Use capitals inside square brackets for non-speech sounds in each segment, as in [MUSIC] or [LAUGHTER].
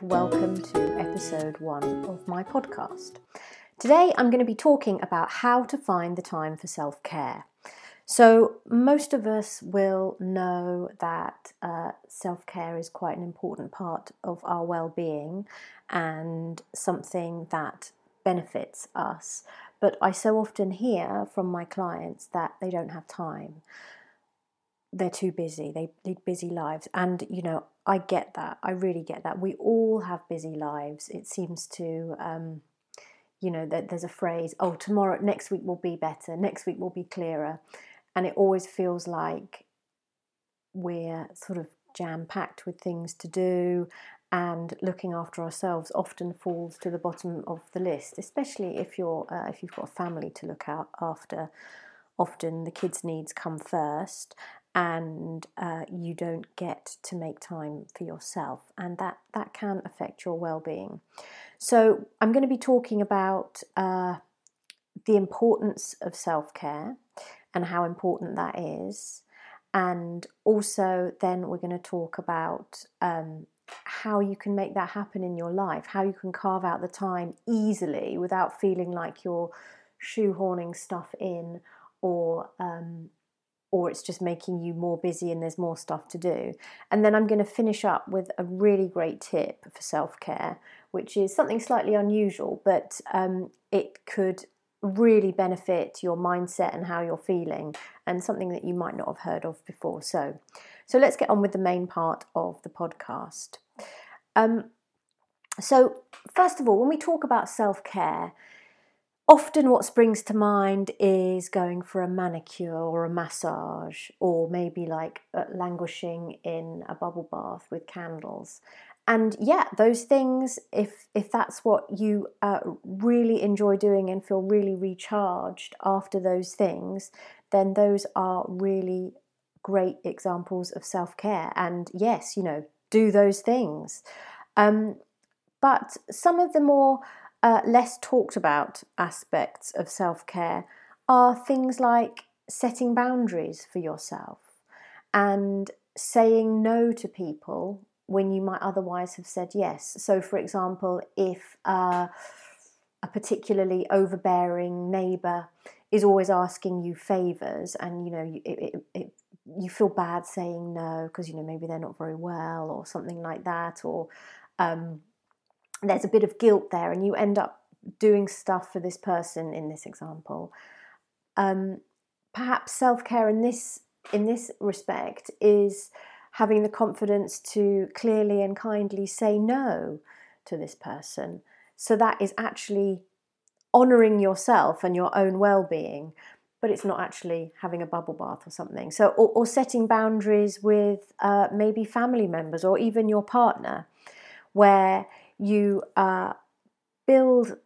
and welcome to episode one of my podcast. Today I'm going to be talking about how to find the time for self care. So, most of us will know that uh, self care is quite an important part of our well being and something that benefits us. But I so often hear from my clients that they don't have time. They're too busy, they lead busy lives. And, you know, I get that. I really get that. We all have busy lives. It seems to. Um, you know that there's a phrase oh tomorrow next week will be better next week will be clearer and it always feels like we're sort of jam packed with things to do and looking after ourselves often falls to the bottom of the list especially if you're uh, if you've got a family to look out after often the kids needs come first and uh, you don't get to make time for yourself and that that can affect your well-being so i'm going to be talking about uh, the importance of self-care and how important that is. And also, then we're going to talk about um, how you can make that happen in your life, how you can carve out the time easily without feeling like you're shoehorning stuff in or um, or it's just making you more busy and there's more stuff to do. And then I'm going to finish up with a really great tip for self care, which is something slightly unusual, but um, it could really benefit your mindset and how you're feeling and something that you might not have heard of before so so let's get on with the main part of the podcast um, so first of all when we talk about self-care often what springs to mind is going for a manicure or a massage or maybe like uh, languishing in a bubble bath with candles. And yeah those things if if that's what you uh, really enjoy doing and feel really recharged after those things then those are really great examples of self-care. And yes you know do those things. Um, but some of the more uh, less talked about aspects of self-care are things like setting boundaries for yourself and saying no to people when you might otherwise have said yes. So, for example, if uh, a particularly overbearing neighbour is always asking you favours, and you know it, it, it, you feel bad saying no because you know maybe they're not very well or something like that, or um, there's a bit of guilt there, and you end up doing stuff for this person in this example. Um, perhaps self care in this in this respect is having the confidence to clearly and kindly say no to this person. So that is actually honoring yourself and your own well being, but it's not actually having a bubble bath or something. So, or, or setting boundaries with uh, maybe family members or even your partner, where you uh, build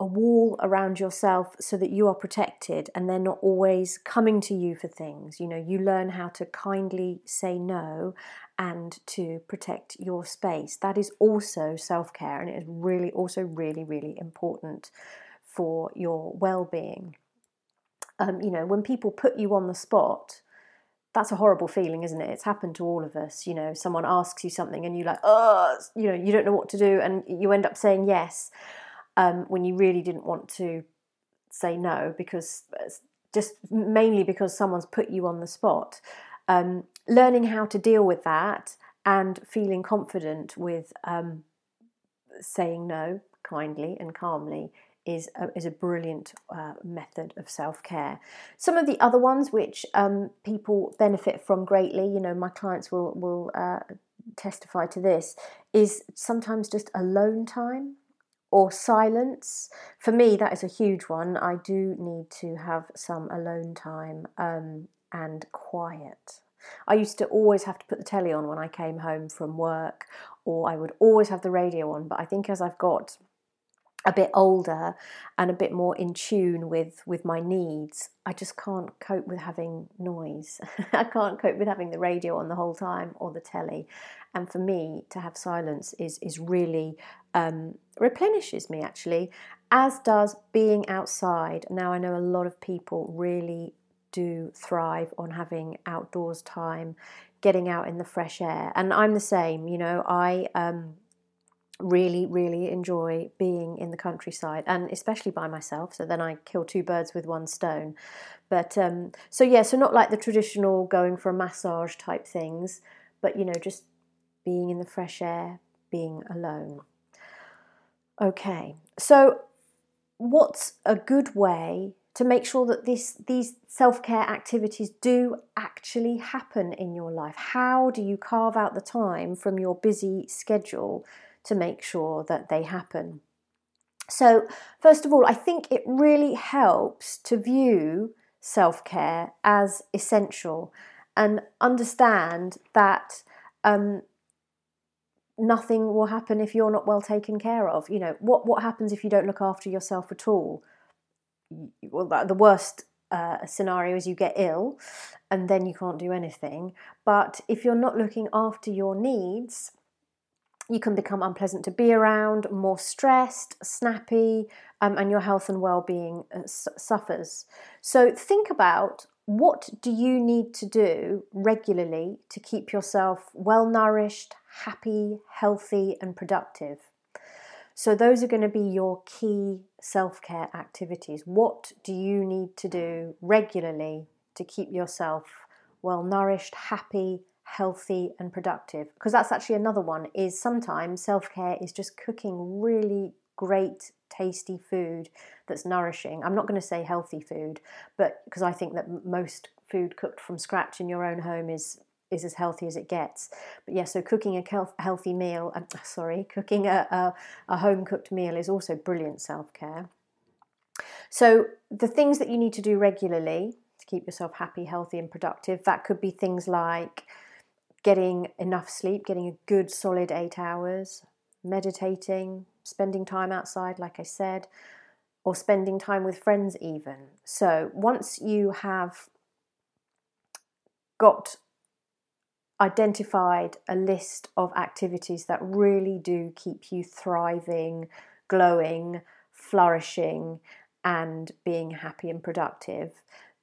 a wall around yourself so that you are protected and they're not always coming to you for things. You know, you learn how to kindly say no and to protect your space. That is also self care and it is really, also really, really important for your well being. Um, you know, when people put you on the spot, that's a horrible feeling, isn't it? It's happened to all of us. You know, someone asks you something and you're like, oh, you know, you don't know what to do, and you end up saying yes um, when you really didn't want to say no because just mainly because someone's put you on the spot. Um, learning how to deal with that and feeling confident with um, saying no kindly and calmly is a, is a brilliant uh, method of self care. Some of the other ones which um, people benefit from greatly, you know, my clients will will uh, testify to this, is sometimes just alone time or silence. For me, that is a huge one. I do need to have some alone time um, and quiet. I used to always have to put the telly on when I came home from work, or I would always have the radio on. But I think as I've got a bit older and a bit more in tune with with my needs i just can't cope with having noise. [LAUGHS] I can't cope with having the radio on the whole time or the telly. And for me to have silence is is really um, replenishes me actually as does being outside. Now i know a lot of people really do thrive on having outdoors time getting out in the fresh air. And i'm the same you know i um, really, really enjoy being in the countryside and especially by myself. So then I kill two birds with one stone. But um, so, yeah, so not like the traditional going for a massage type things, but you know, just being in the fresh air, being alone. Okay, so what's a good way to make sure that this, these self care activities do actually happen in your life? How do you carve out the time from your busy schedule to make sure that they happen? So, first of all, I think it really helps to view self care as essential and understand that um, nothing will happen if you're not well taken care of. You know, what, what happens if you don't look after yourself at all? Well, the worst uh, scenario is you get ill and then you can't do anything. But if you're not looking after your needs, you can become unpleasant to be around, more stressed, snappy, um, and your health and well-being uh, suffers. So think about what do you need to do regularly to keep yourself well nourished, happy, healthy, and productive. So, those are going to be your key self care activities. What do you need to do regularly to keep yourself well nourished, happy, healthy, and productive? Because that's actually another one is sometimes self care is just cooking really great, tasty food that's nourishing. I'm not going to say healthy food, but because I think that most food cooked from scratch in your own home is is as healthy as it gets. But yeah, so cooking a healthy meal, uh, [LAUGHS] sorry, cooking a, a, a home cooked meal is also brilliant self care. So the things that you need to do regularly to keep yourself happy, healthy, and productive that could be things like getting enough sleep, getting a good solid eight hours, meditating, spending time outside, like I said, or spending time with friends, even. So once you have got identified a list of activities that really do keep you thriving, glowing, flourishing, and being happy and productive.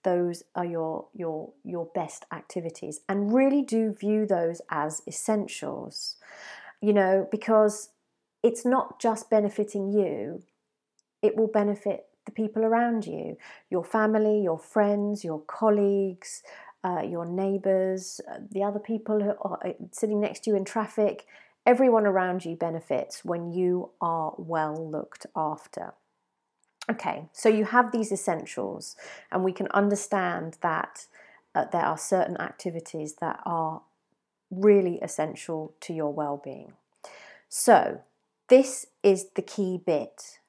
Those are your your your best activities, and really do view those as essentials. You know, because it's not just benefiting you; it will benefit the people around you, your family, your friends, your colleagues, uh, your neighbours, uh, the other people who are uh, sitting next to you in traffic. Everyone around you benefits when you are well looked after. Okay, so you have these essentials, and we can understand that uh, there are certain activities that are really essential to your well being. So, this is the key bit.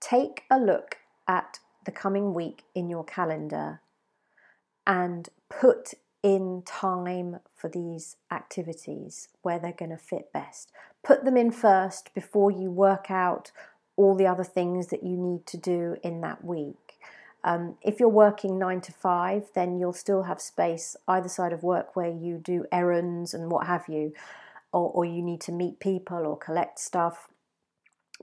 Take a look at the coming week in your calendar and put in time for these activities where they're going to fit best. Put them in first before you work out all the other things that you need to do in that week. Um, if you're working nine to five, then you'll still have space either side of work where you do errands and what have you, or, or you need to meet people or collect stuff.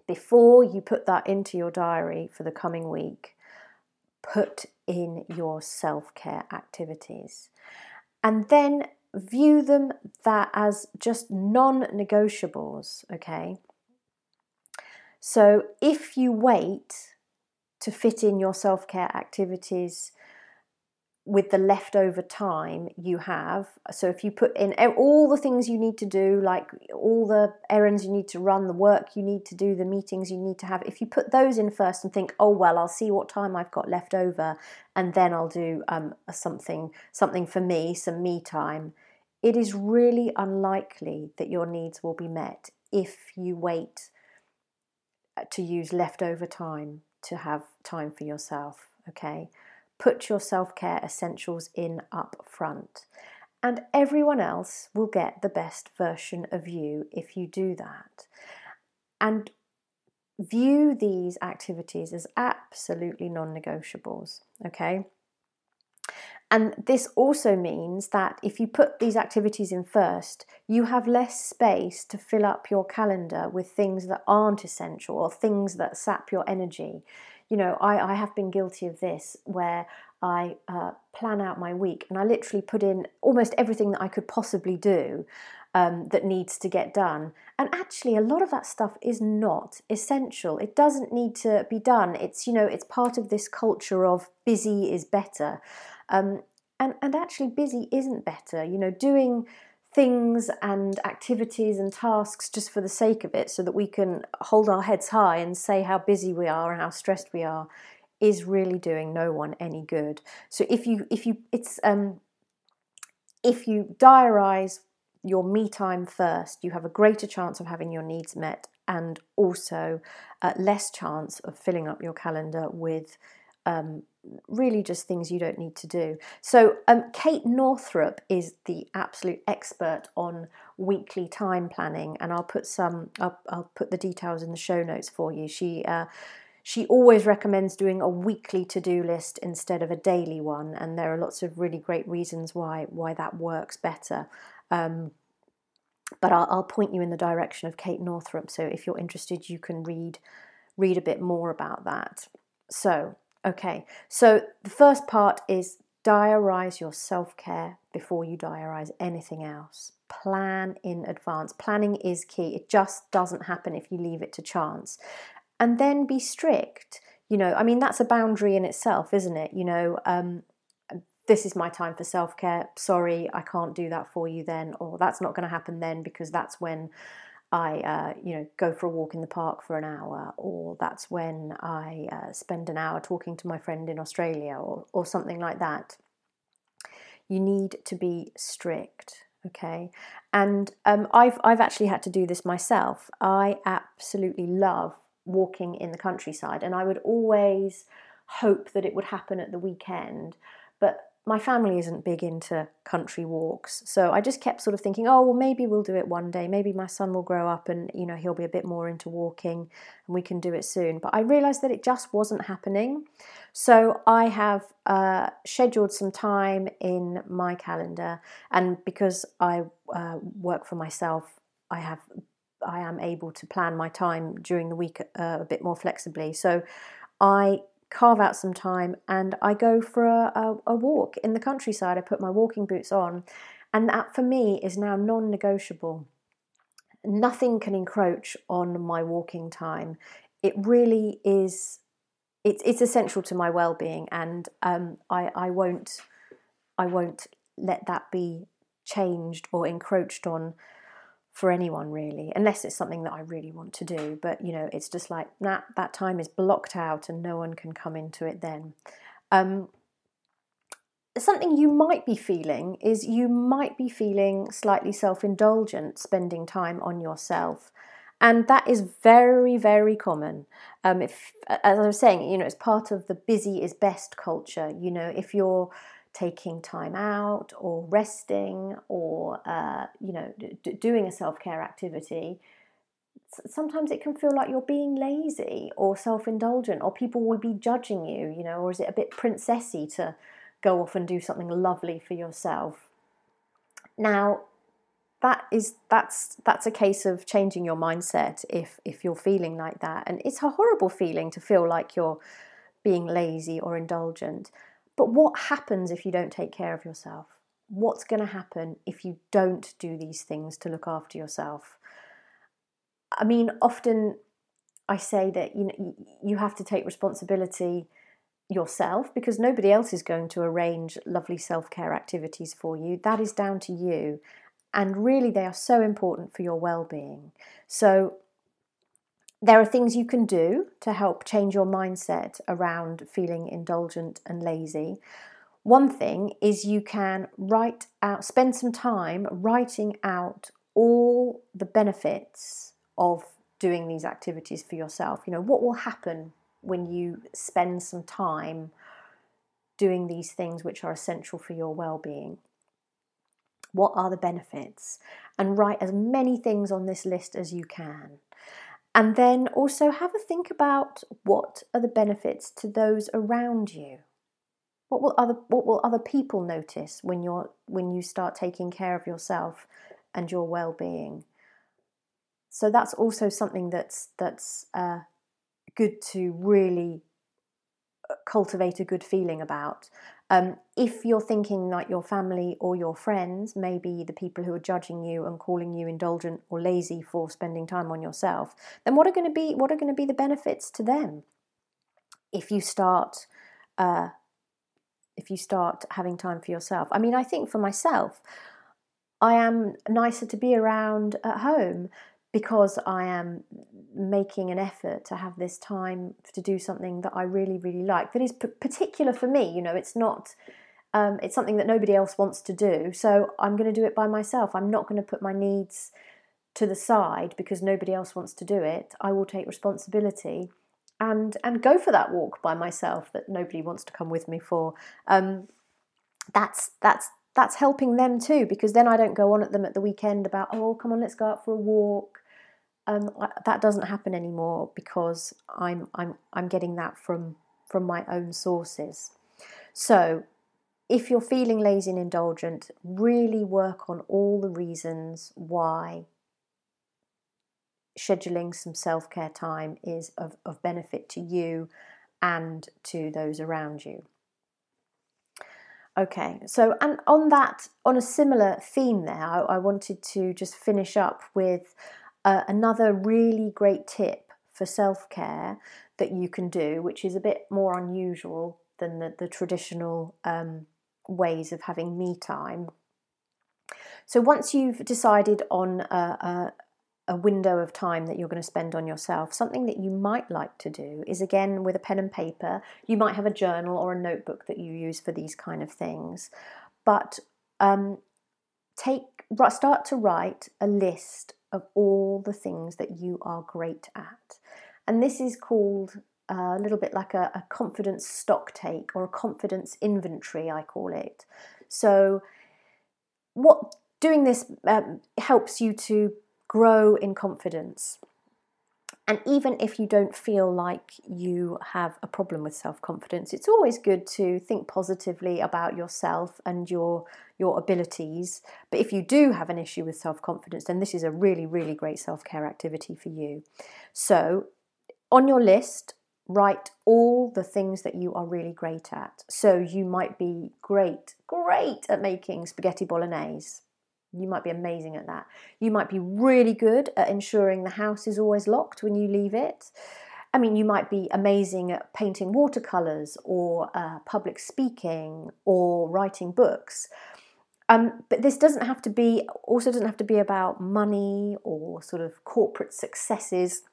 Before you put that into your diary for the coming week, put in your self care activities. And then view them that as just non negotiables, okay? So if you wait to fit in your self care activities with the leftover time you have. So if you put in all the things you need to do, like all the errands you need to run, the work you need to do, the meetings you need to have, if you put those in first and think, oh well, I'll see what time I've got left over, and then I'll do um, something something for me, some me time. It is really unlikely that your needs will be met if you wait to use leftover time to have time for yourself. Okay. Put your self care essentials in up front. And everyone else will get the best version of you if you do that. And view these activities as absolutely non negotiables, okay? And this also means that if you put these activities in first, you have less space to fill up your calendar with things that aren't essential or things that sap your energy you know, I, I have been guilty of this where I uh, plan out my week and I literally put in almost everything that I could possibly do. um, that needs to get done. And actually, a lot of that stuff is not essential. It doesn't need to be done. It's you know, it's part of this culture of busy is better, um, and and actually, busy isn't better. You know, doing things and activities and tasks just for the sake of it so that we can hold our heads high and say how busy we are and how stressed we are is really doing no one any good so if you if you it's um if you diarize your me time first, you have a greater chance of having your needs met and also uh, less chance of filling up your calendar with um, really just things you don't need to do. So, um, Kate Northrup is the absolute expert on weekly time planning, and I'll put some, I'll, I'll put the details in the show notes for you. She uh, she always recommends doing a weekly to-do list instead of a daily one, and there are lots of really great reasons why why that works better. Um, but I'll, I'll, point you in the direction of Kate Northrup. So if you're interested, you can read read a bit more about that. So okay, so the first part is diarize your self care before you diarize anything else. Plan in advance. Planning is key. It just doesn't happen if you leave it to chance. And then be strict. You know, I mean, that's a boundary in itself, isn't it? You know, um, this is my time for self care. Sorry, I can't do that for you then, or that's not going to happen then because that's when I, uh, you know, go for a walk in the park for an hour, or that's when I uh, spend an hour talking to my friend in Australia, or or something like that. You need to be strict, okay? And um, I've I've actually had to do this myself. I absolutely love walking in the countryside, and I would always hope that it would happen at the weekend, but my family isn't big into country walks. So I just kept sort of thinking, oh, well, maybe we'll do it one day. Maybe my son will grow up and, you know, he'll be a bit more into walking and we can do it soon. But I realized that it just wasn't happening. So I have uh, scheduled some time in my calendar. And because I uh, work for myself, I have I am able to plan my time during the week uh, a bit more flexibly. So I carve out some time and I go for a, a, a walk in the countryside. I put my walking boots on, and that for me is now non negotiable. Nothing can encroach on my walking time. It really is. It's it's essential to my well being, and um, I I won't I won't let that be changed or encroached on for anyone really, unless it's something that I really want to do. But you know, it's just like that that time is blocked out and no one can come into it then. Um, something you might be feeling is you might be feeling slightly self indulgent spending time on yourself. And that is very, very common. Um, if, as I was saying, you know, it's part of the busy is best culture. You know, if you're taking time out or resting or uh, you know d- doing a self-care activity sometimes it can feel like you're being lazy or self-indulgent or people will be judging you you know or is it a bit princessy to go off and do something lovely for yourself? Now that is that's that's a case of changing your mindset if if you're feeling like that. And it's a horrible feeling to feel like you're being lazy or indulgent but what happens if you don't take care of yourself? What's going to happen if you don't do these things to look after yourself? I mean, often I say that you know you have to take responsibility yourself because nobody else is going to arrange lovely self-care activities for you. That is down to you. And really they are so important for your well-being. So there are things you can do to help change your mindset around feeling indulgent and lazy. One thing is you can write out, spend some time writing out all the benefits of doing these activities for yourself. You know, what will happen when you spend some time doing these things which are essential for your well being? What are the benefits? And write as many things on this list as you can. And then also have a think about what are the benefits to those around you. What will other what will other people notice when you're when you start taking care of yourself and your well-being? So that's also something that's that's uh, good to really cultivate a good feeling about. Um, if you're thinking that your family or your friends maybe the people who are judging you and calling you indulgent or lazy for spending time on yourself, then what are going to be what are going to be the benefits to them if you start uh, if you start having time for yourself? I mean, I think for myself, I am nicer to be around at home because I am making an effort to have this time to do something that I really, really like, that is p- particular for me. You know, it's not, um, it's something that nobody else wants to do. So I'm going to do it by myself. I'm not going to put my needs to the side because nobody else wants to do it. I will take responsibility and and go for that walk by myself that nobody wants to come with me for. Um, that's that's that's helping them too because then I don't go on at them at the weekend about oh come on let's go out for a walk. Um, that doesn't happen anymore because I'm I'm I'm getting that from from my own sources. So if you're feeling lazy and indulgent, really work on all the reasons why scheduling some self care time is of, of benefit to you and to those around you. Okay, so and on that, on a similar theme there, I, I wanted to just finish up with uh, another really great tip for self care that you can do, which is a bit more unusual than the, the traditional um, ways of having me time. So once you've decided on a, a, a window of time that you're going to spend on yourself, something that you might like to do is again with a pen and paper. You might have a journal or a notebook that you use for these kind of things, but um, take start to write a list of all the things that you are great at, and this is called uh, a little bit like a, a confidence stock take or a confidence inventory, I call it. So, what doing this um, helps you to grow in confidence. And even if you don't feel like you have a problem with self confidence, it's always good to think positively about yourself and your, your abilities. But if you do have an issue with self confidence, then this is a really, really great self care activity for you. So, on your list, write all the things that you are really great at. So, you might be great, great at making spaghetti bolognese you might be amazing at that. You might be really good at ensuring the house is always locked when you leave it. I mean, you might be amazing at painting watercolors or uh, public speaking or writing books. Um, but this doesn't have to be, also doesn't have to be about money or sort of corporate successes.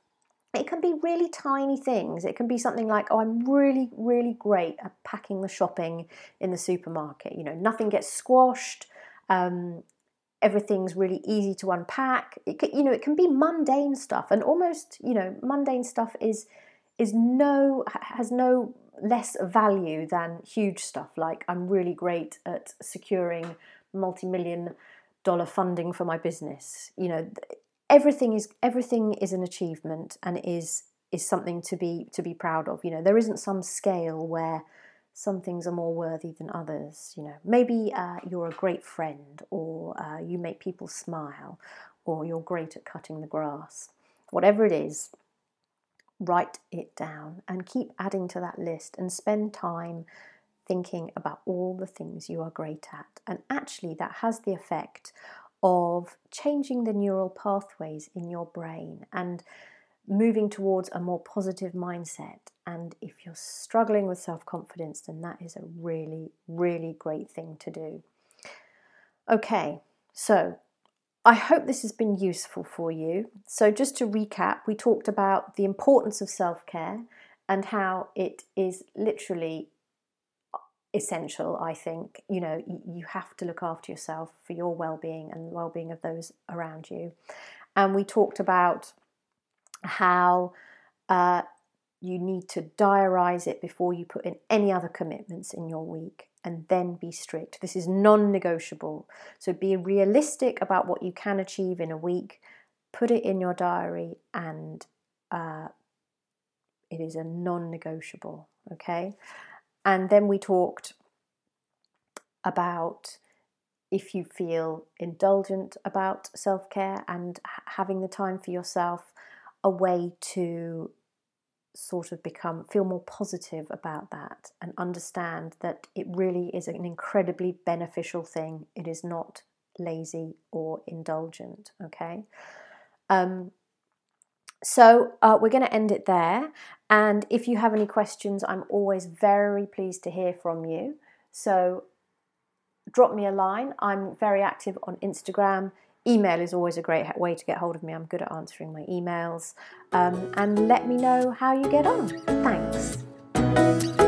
It can be really tiny things. It can be something like, oh, I'm really, really great at packing the shopping in the supermarket. You know, nothing gets squashed. Um, everything's really easy to unpack. It can, you know, it can be mundane stuff, and almost you know, mundane stuff is is no has no less value than huge stuff. Like I'm really great at securing multi-million dollar funding for my business. You know, everything is everything is an achievement and is is something to be to be proud of. You know, there isn't some scale where some things are more worthy than others. You know, maybe uh, you're a great friend, or uh, you make people smile, or you're great at cutting the grass. Whatever it is, write it down and keep adding to that list and spend time thinking about all the things you are great at. And actually, that has the effect of changing the neural pathways in your brain and moving towards a more positive mindset. And if you're struggling with self confidence, then that is a really, really great thing to do. Okay, so I hope this has been useful for you. So, just to recap, we talked about the importance of self care and how it is literally essential i think you know you have to look after yourself for your well-being and the well-being of those around you and we talked about how uh, you need to diarize it before you put in any other commitments in your week and then be strict. This is non negotiable. So be realistic about what you can achieve in a week, put it in your diary, and uh, it is a non negotiable. Okay. And then we talked about if you feel indulgent about self care and having the time for yourself, a way to sort of become feel more positive about that and understand that it really is an incredibly beneficial thing. It is not lazy or indulgent. Okay. Um, so uh, we're going to end it there. And if you have any questions, I'm always very pleased to hear from you. So drop me a line. I'm very active on Instagram. Email is always a great way to get hold of me. I'm good at answering my emails. Um, and let me know how you get on. Thanks.